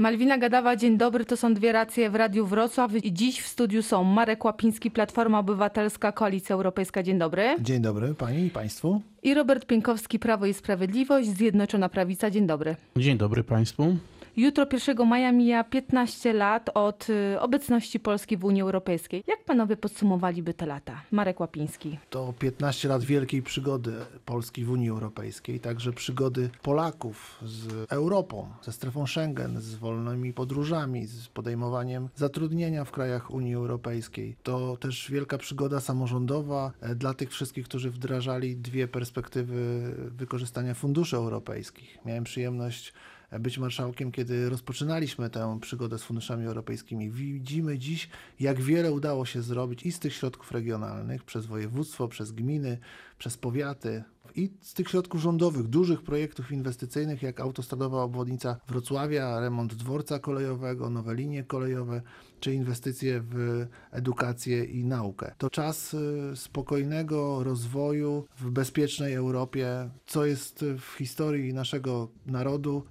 Malwina Gadawa, dzień dobry, to są dwie racje w Radiu Wrocław i dziś w studiu są Marek Łapiński, Platforma Obywatelska, Koalicja Europejska, dzień dobry. Dzień dobry Pani i Państwu. I Robert Pienkowski, Prawo i Sprawiedliwość, Zjednoczona Prawica, dzień dobry. Dzień dobry Państwu. Jutro 1 maja mija 15 lat od y, obecności Polski w Unii Europejskiej. Jak panowie podsumowaliby te lata? Marek Łapiński. To 15 lat wielkiej przygody Polski w Unii Europejskiej, także przygody Polaków z Europą, ze strefą Schengen, z wolnymi podróżami, z podejmowaniem zatrudnienia w krajach Unii Europejskiej. To też wielka przygoda samorządowa e, dla tych wszystkich, którzy wdrażali dwie perspektywy wykorzystania funduszy europejskich. Miałem przyjemność być marszałkiem, kiedy rozpoczynaliśmy tę przygodę z funduszami europejskimi. Widzimy dziś, jak wiele udało się zrobić i z tych środków regionalnych, przez województwo, przez gminy, przez powiaty, i z tych środków rządowych, dużych projektów inwestycyjnych, jak autostradowa obwodnica Wrocławia, remont dworca kolejowego, nowe linie kolejowe, czy inwestycje w edukację i naukę. To czas y, spokojnego rozwoju w bezpiecznej Europie, co jest w historii naszego narodu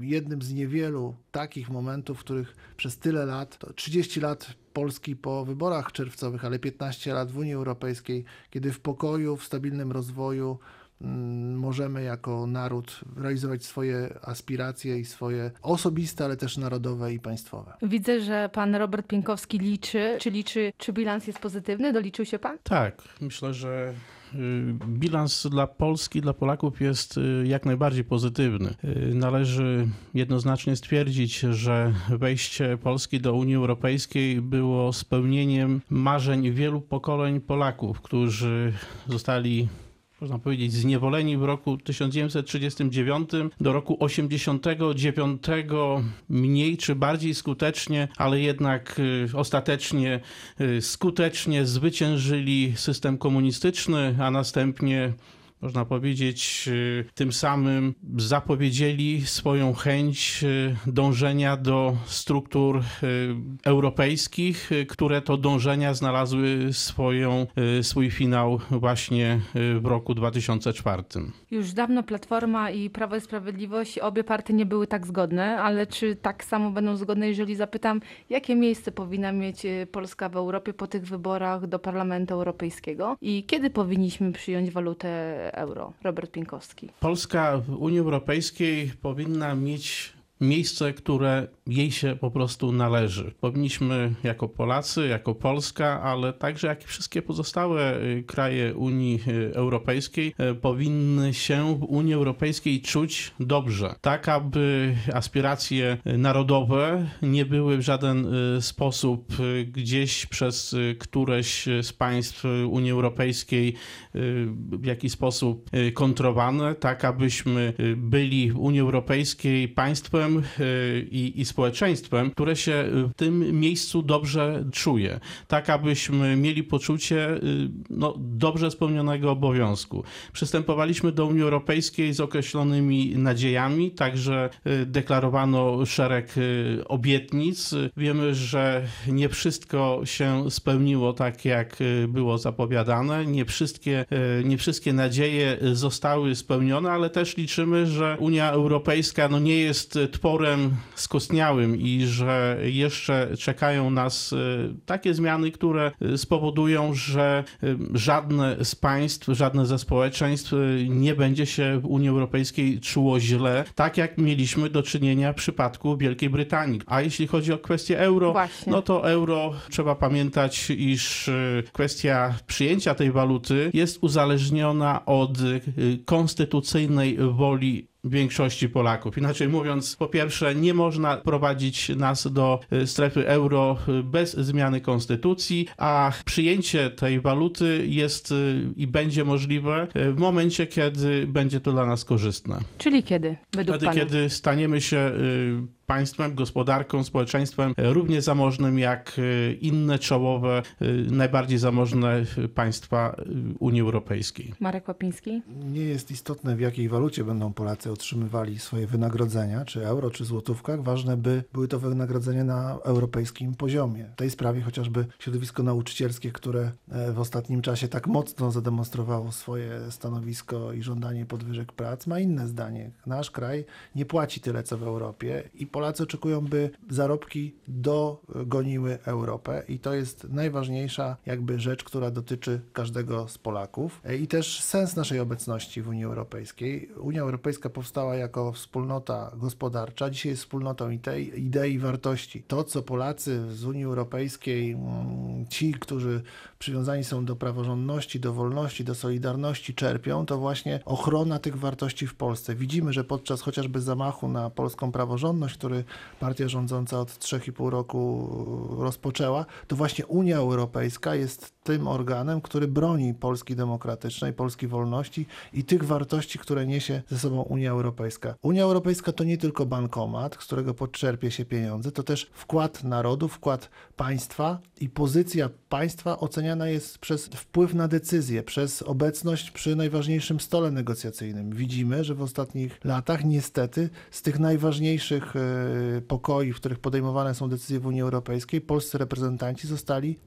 y, jednym z niewielu takich momentów, w których przez tyle lat, 30 lat Polski po wyborach czerwcowych, ale 15 lat w Unii Europejskiej, kiedy w pokoju, w stabilnym rozwoju mm, możemy jako naród realizować swoje aspiracje i swoje osobiste, ale też narodowe i państwowe. Widzę, że pan Robert Pienkowski liczy. Czy liczy, czy bilans jest pozytywny? Doliczył się pan? Tak, myślę, że bilans dla Polski, dla Polaków jest y, jak najbardziej pozytywny. Y, Należy jednoznacznie stwierdzić, że wejście Polski do Unii Europejskiej było spełnieniem marzeń wielu pokoleń Polaków, którzy zostali można powiedzieć, zniewoleni w roku 1939 do roku 89 mniej czy bardziej skutecznie, ale jednak y, ostatecznie y, skutecznie zwyciężyli system komunistyczny, a następnie można powiedzieć, y, tym samym zapowiedzieli swoją chęć y, dążenia do struktur y, europejskich, które to dążenia znalazły swoją, swój finał właśnie w roku 2004. Już dawno Platforma i Prawo i Sprawiedliwość, obie partie nie były tak zgodne, ale czy tak samo będą zgodne, jeżeli zapytam, jakie miejsce powinna mieć Polska w Europie po tych wyborach do Parlamentu Europejskiego i kiedy powinniśmy przyjąć walutę euro. Robert Pienkowski. Polska w Unii Europejskiej powinna mieć miejsce, które jej się po prostu należy. Powinniśmy jako Polacy, jako Polska, ale także jak wszystkie pozostałe y, kraje Unii y, Europejskiej y, powinny się w Unii Europejskiej czuć dobrze, tak aby aspiracje narodowe nie były w żaden sposób gdzieś przez któreś z państw Unii Europejskiej w jakiś sposób kontrowane, tak abyśmy byli w Unii Europejskiej państwem, i, i społeczeństwem, które się w tym miejscu dobrze czuje. Tak, abyśmy mieli poczucie y, no, dobrze spełnionego obowiązku. Przystępowaliśmy do Unii Europejskiej z określonymi nadziejami, także y, deklarowano szereg obietnic. Wiemy, że nie wszystko się spełniło tak, jak było zapowiadane. Nie wszystkie, nie wszystkie nadzieje zostały spełnione, ale też liczymy, że Unia Europejska no, nie jest tworem skostniałym i że jeszcze czekają nas e, takie zmiany, które e, spowodują, że e, żadne z państw, żadne ze społeczeństw nie będzie się w Unii Europejskiej czuło źle, tak jak mieliśmy do czynienia w przypadku Wielkiej Brytanii. A jeśli chodzi o kwestię euro, Właśnie. no to euro trzeba pamiętać, iż kwestia przyjęcia tej waluty jest uzależniona od konstytucyjnej woli większości Polaków. Inaczej mówiąc, po pierwsze, nie można prowadzić nas do y, strefy euro y, bez zmiany konstytucji, a przyjęcie tej waluty jest y, i będzie możliwe w momencie, kiedy będzie to dla nas korzystne. Czyli kiedy? Według Wtedy, pana? kiedy staniemy się państwem, gospodarką, społeczeństwem równie zamożnym jak e, inne czołowe, e, najbardziej zamożne państwa Unii Europejskiej. Marek Łapiński? Nie jest istotne, w jakiej walucie będą Polacy otrzymywali swoje wynagrodzenia, czy euro, czy złotówkach. Ważne, by były to wynagrodzenia na europejskim poziomie. W tej sprawie chociażby środowisko nauczycielskie, które e, w ostatnim czasie tak mocno zademonstrowało swoje stanowisko i żądanie podwyżek prac, ma inne zdanie. Nasz kraj nie płaci tyle, co w Europie i Polacy oczekują, by zarobki dogoniły Europę i to jest najważniejsza jakby rzecz, która dotyczy każdego z Polaków E, i też sens naszej obecności w Unii Europejskiej. Unia Europejska powstała jako wspólnota gospodarcza, dzisiaj jest wspólnotą idei i wartości. To, co Polacy z Unii Europejskiej, mm, ci, którzy przywiązani są do praworządności, do wolności, do solidarności, czerpią, to właśnie ochrona tych wartości w Polsce. Widzimy, że podczas chociażby zamachu na polską praworządność, który partia rządząca od 3,5 roku rozpoczęła, to właśnie Unia Europejska jest tym organem, który broni Polski demokratycznej, Polski wolności i tych wartości, które niesie ze sobą Unia Europejska. Unia Europejska to nie tylko bankomat, z którego podczerpie się pieniądze, to też wkład narodu, wkład państwa i pozycja państwa oceniana jest przez wpływ na decyzje, przez obecność przy najważniejszym stole negocjacyjnym. Widzimy, że w ostatnich latach niestety z tych najważniejszych e, pokoi, w których podejmowane są decyzje w Unii Europejskiej, polscy reprezentanci zostali,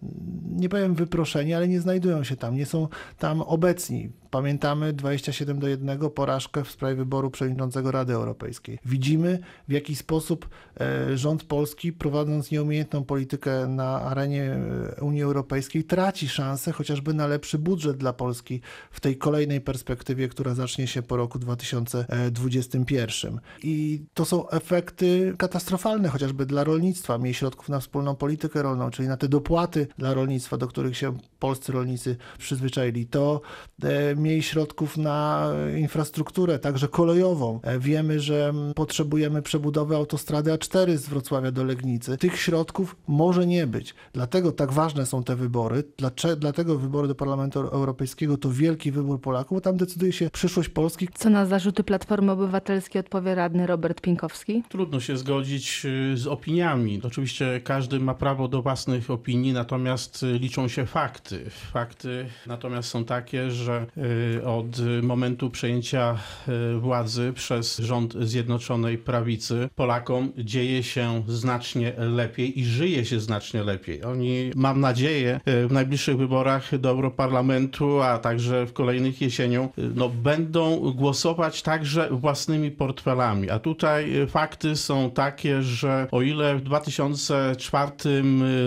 nie powiem wyproszeni, ale nie znajdują się tam, nie są tam obecni. Pamiętamy 27 do 1 porażkę w sprawie wyboru przewodniczącego Rady Europejskiej. Widzimy, w jaki sposób e, rząd polski, prowadząc nieumiejętną politykę na arenie e, Unii Europejskiej, traci szansę chociażby na lepszy budżet dla Polski w tej kolejnej perspektywie, która zacznie się po roku 2021. I to są efekty katastrofalne, chociażby dla rolnictwa. Mniej środków na wspólną politykę rolną, czyli na te dopłaty dla rolnictwa, do których się polscy rolnicy przyzwyczaili. To e, mniej środków na infrastrukturę, także kolejową. E, Wiemy, że potrzebujemy przebudowy autostrady A4 z Wrocławia do Legnicy. Tych środków może nie być. Dlatego tak ważne są te wybory. Dlaczego, dlatego wybory do Parlamentu Europejskiego to wielki wybór Polaków, bo tam decyduje się przyszłość Polski. Co na zarzuty Platformy Obywatelskiej odpowie radny Robert Pinkowski? Trudno się zgodzić y, z opiniami. Oczywiście każdy ma prawo do własnych opinii, natomiast y, liczą się fakty. Fakty natomiast są takie, że y, od momentu przejęcia y, władzy przez rząd Zjednoczonej Prawicy Polakom dzieje się znacznie lepiej i żyje się znacznie lepiej. Oni, mam nadzieję, y, w najbliższych wyborach do Europarlamentu, a także w kolejnych jesienią, y, no, będą głosować także własnymi portfelami. A tutaj y, fakty są takie, że o ile w 2004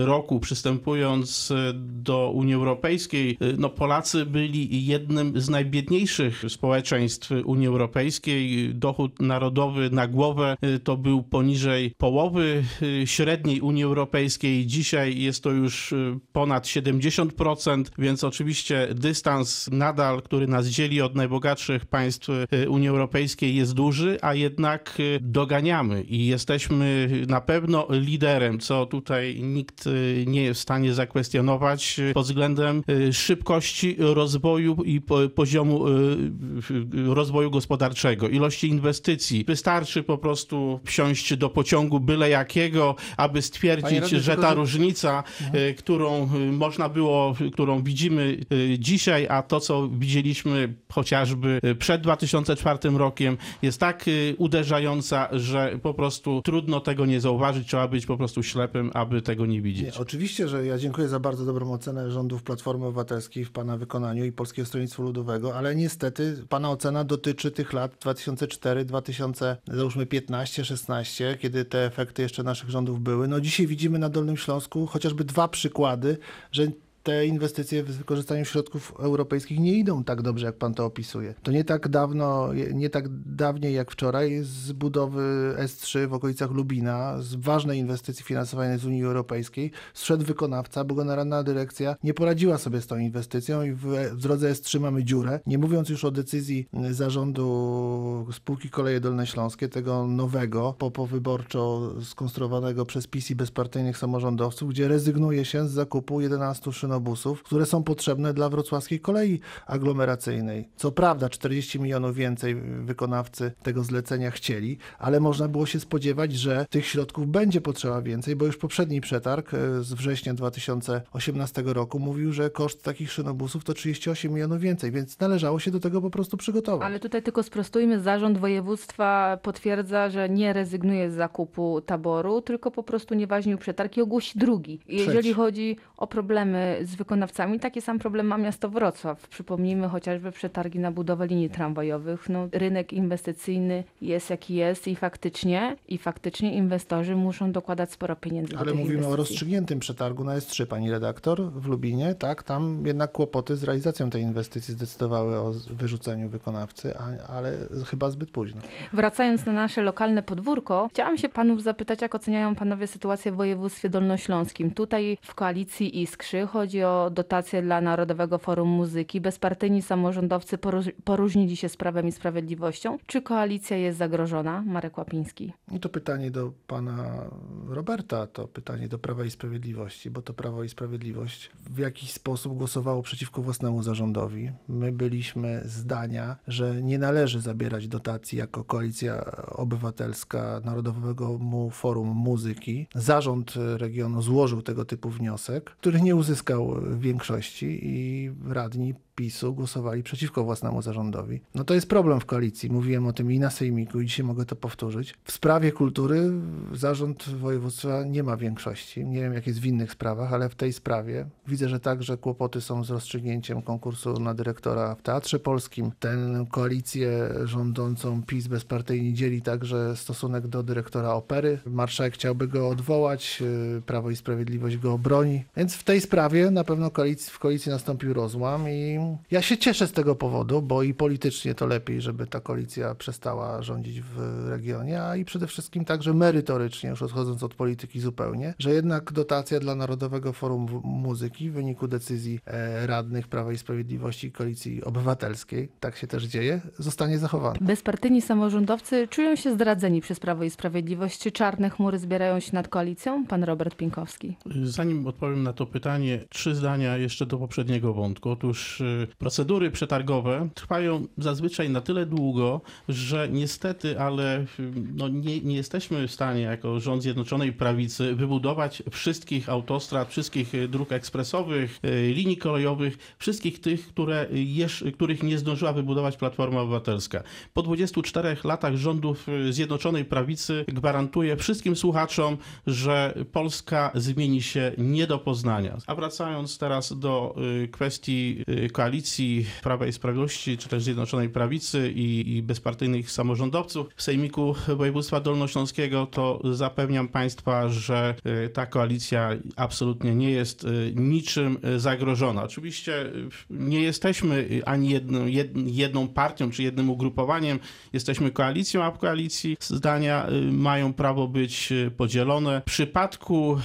roku przystępując y, do Unii Europejskiej, y, no Polacy byli jednym z najbiedniejszych społeczeństw Unii Europejskiej. Dochód narodowy na głowę y, to był poniżej połowy y, średniej Unii Europejskiej. Dzisiaj jest to już y, ponad 70%, więc oczywiście dystans nadal, który nas dzieli od najbogatszych państw Unii Europejskiej jest duży, a jednak doganiamy i jesteśmy na pewno liderem, co tutaj nikt nie jest w stanie zakwestionować pod względem szybkości rozwoju i poziomu y, rozwoju gospodarczego, ilości inwestycji. Wystarczy po prostu wsiąść do pociągu byle jakiego, aby stwierdzić, radny, że ta różnica, y, którą y, można było, którą widzimy dzisiaj, a to, co widzieliśmy chociażby przed 2004 rokiem, jest tak uderzająca, że po prostu trudno tego nie zauważyć. Trzeba być po prostu ślepym, aby tego nie widzieć. Nie, oczywiście, że ja dziękuję za bardzo dobrą ocenę rządów Platformy Obywatelskiej w Pana wykonaniu i Polskiego Stronnictwa Ludowego, ale niestety Pana ocena dotyczy tych lat 2004, 2000, załóżmy 15, 16, kiedy te efekty jeszcze naszych rządów były. No dzisiaj widzimy na Dolnym Śląsku chociażby dwa przykłady, że te inwestycje z wykorzystaniem środków europejskich nie idą tak dobrze, jak pan to opisuje. To nie tak dawno, nie tak dawniej jak wczoraj z budowy S3 w okolicach Lubina, z ważnej inwestycji finansowanej z Unii Europejskiej, zszedł wykonawca, bo generalna dyrekcja nie poradziła sobie z tą inwestycją i w, w drodze S3 mamy dziurę. Nie mówiąc już o decyzji zarządu spółki Koleje Dolne Śląskie, tego nowego, po, powyborczo skonstruowanego przez PiS i bezpartyjnych samorządowców, gdzie rezygnuje się z zakupu 11 szynobusów, które są potrzebne dla wrocławskiej kolei aglomeracyjnej. Co prawda 40 milionów więcej wykonawcy tego zlecenia chcieli, ale można było się spodziewać, że tych środków będzie potrzeba więcej, bo już poprzedni przetarg e, z września 2018 roku mówił, że koszt takich szynobusów to 38 milionów więcej, więc należało się do tego po prostu przygotować. Ale tutaj tylko sprostujmy, zarząd województwa potwierdza, że nie rezygnuje z zakupu taboru, tylko po prostu nieważnił przetarg i ogłosi drugi. Jeżeli Trzeci. chodzi o problemy z wykonawcami. Taki sam problem ma miasto Wrocław. Przypomnijmy chociażby przetargi na budowę linii tramwajowych. No, rynek inwestycyjny jest jaki jest i faktycznie, i faktycznie inwestorzy muszą dokładać sporo pieniędzy do Ale tych mówimy o inwestycji. rozstrzygniętym przetargu na S3, pani redaktor, w Lubinie, tak? Tam jednak kłopoty z realizacją tej inwestycji zdecydowały o wyrzuceniu wykonawcy, a, ale chyba zbyt późno. Wracając na nasze lokalne podwórko, chciałam się panów zapytać, jak oceniają panowie sytuację w województwie dolnośląskim. Tutaj w koalicji Iskrzy chodzi o dotacje dla Narodowego Forum Muzyki. Bezpartyjni samorządowcy poróż- poróżnili się z Prawem i Sprawiedliwością. Czy koalicja jest zagrożona? Marek Łapiński. I to pytanie do pana Roberta, to pytanie do Prawa i Sprawiedliwości, bo to Prawo i Sprawiedliwość w jakiś sposób głosowało przeciwko własnemu zarządowi. My byliśmy zdania, że nie należy zabierać dotacji jako koalicja obywatelska Narodowego Forum Muzyki. Zarząd regionu złożył tego typu wniosek, który nie uzyskał większości i radni PiSu głosowali przeciwko własnemu zarządowi. No to jest problem w koalicji. Mówiłem o tym i na sejmiku i dzisiaj mogę to powtórzyć. W sprawie kultury zarząd województwa nie ma większości. Nie wiem jak jest w innych sprawach, ale w tej sprawie widzę, że także kłopoty są z rozstrzygnięciem konkursu na dyrektora w Teatrze Polskim. Tę koalicję rządzącą PiS bezpartyjni dzieli także stosunek do dyrektora opery. Marszałek chciałby go odwołać, yy, Prawo i Sprawiedliwość go obroni. Więc w tej sprawie na pewno koalicji, w koalicji nastąpił rozłam i ja się cieszę z tego powodu, bo i politycznie to lepiej, żeby ta koalicja przestała rządzić w regionie, a i przede wszystkim także merytorycznie, już odchodząc od polityki zupełnie, że jednak dotacja dla Narodowego Forum Muzyki w wyniku decyzji e, radnych Prawa i Sprawiedliwości i Koalicji Obywatelskiej, tak się też dzieje, zostanie zachowana. Bezpartyjni samorządowcy czują się zdradzeni przez Prawo i Sprawiedliwość. Czy czarne chmury zbierają się nad koalicją? Pan Robert Pinkowski. Zanim odpowiem na to pytanie, trzy zdania jeszcze do poprzedniego wątku. Otóż y, procedury przetargowe trwają zazwyczaj na tyle długo, że niestety, ale y, no, nie, nie jesteśmy w stanie jako rząd Zjednoczonej Prawicy wybudować wszystkich autostrad, wszystkich y, dróg ekspresowych, linii kolejowych, wszystkich tych, które jeż, których nie zdążyła wybudować Platforma Obywatelska. Po 24 latach rządów Zjednoczonej Prawicy gwarantuję wszystkim słuchaczom, że Polska zmieni się nie do poznania. A wracając teraz do y, kwestii y, koalicji Prawa i Sprawiedliwości, czy też Zjednoczonej Prawicy i, i bezpartyjnych samorządowców w Sejmiku Województwa Dolnośląskiego, to zapewniam Państwa, że y, ta koalicja absolutnie nie jest niczym zagrożona. Oczywiście nie jesteśmy ani jedną, jed, jedną partią czy jednym ugrupowaniem, jesteśmy koalicją, a w koalicji zdania mają prawo być podzielone. W przypadku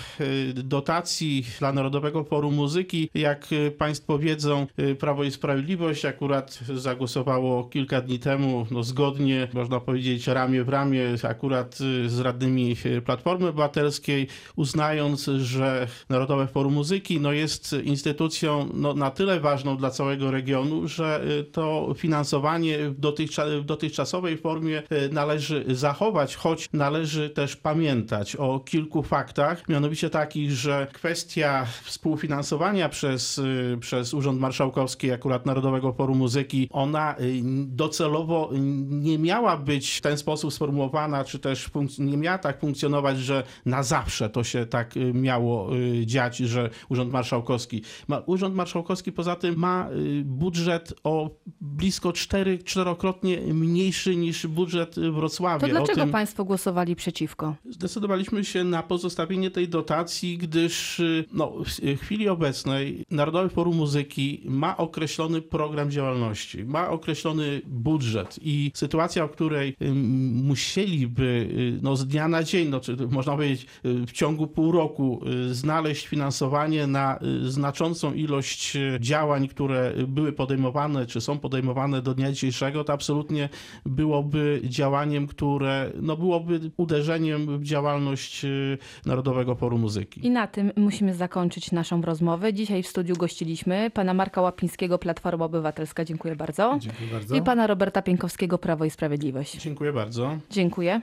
dotacji dla Narodowego Forum Muzyki, jak y, Państwo wiedzą, y, Prawo i Sprawiedliwość akurat zagłosowało kilka dni temu, no zgodnie, można powiedzieć, ramię w ramię, akurat y, z radnymi Platformy Obywatelskiej, uznając, że Narodowe Forum Muzyki no, jest instytucją no, na tyle ważną dla całego regionu, że to finansowanie w, dotychcza, w dotychczasowej formie należy zachować, choć należy też pamiętać o kilku faktach, mianowicie takich, że kwestia współfinansowania przez, y, przez Urząd Marszałkowski, akurat Narodowego Forum Muzyki, ona y, docelowo nie miała być w ten sposób sformułowana, czy też nie miała tak funkcjonować, że na zawsze to się tak y, miało y, dziać, że Urząd Marszałkowski. Ma, Urząd Marszałkowski poza tym ma y, budżet o blisko cztery, czterokrotnie mniejszy niż budżet Wrocławia. To dlaczego tym- państwo głosowali przeciwko? Zdecydowaliśmy się na pozostawienie tej dotacji, gdyż y, no, w chwili obecnej Narodowe Forum Muzyki ma określony program działalności, ma określony budżet i sytuacja, w której y, musieliby y, no, z dnia na dzień, no, czy można powiedzieć y, w ciągu pół roku znaleźć finansowanie na znaczącą ilość działań, które były podejmowane, czy są podejmowane do dnia dzisiejszego, to absolutnie byłoby działaniem, które no, byłoby uderzeniem w działalność Narodowego Forum Muzyki. I na tym musimy zakończyć naszą rozmowę. Dzisiaj w studiu gościliśmy pana Marka Łapińskiego, Platforma Obywatelska. Dziękuję bardzo. Dziękuję bardzo. I pana Roberta Pienkowskiego, Prawo i Sprawiedliwość. Dziękuję bardzo. Dziękuję.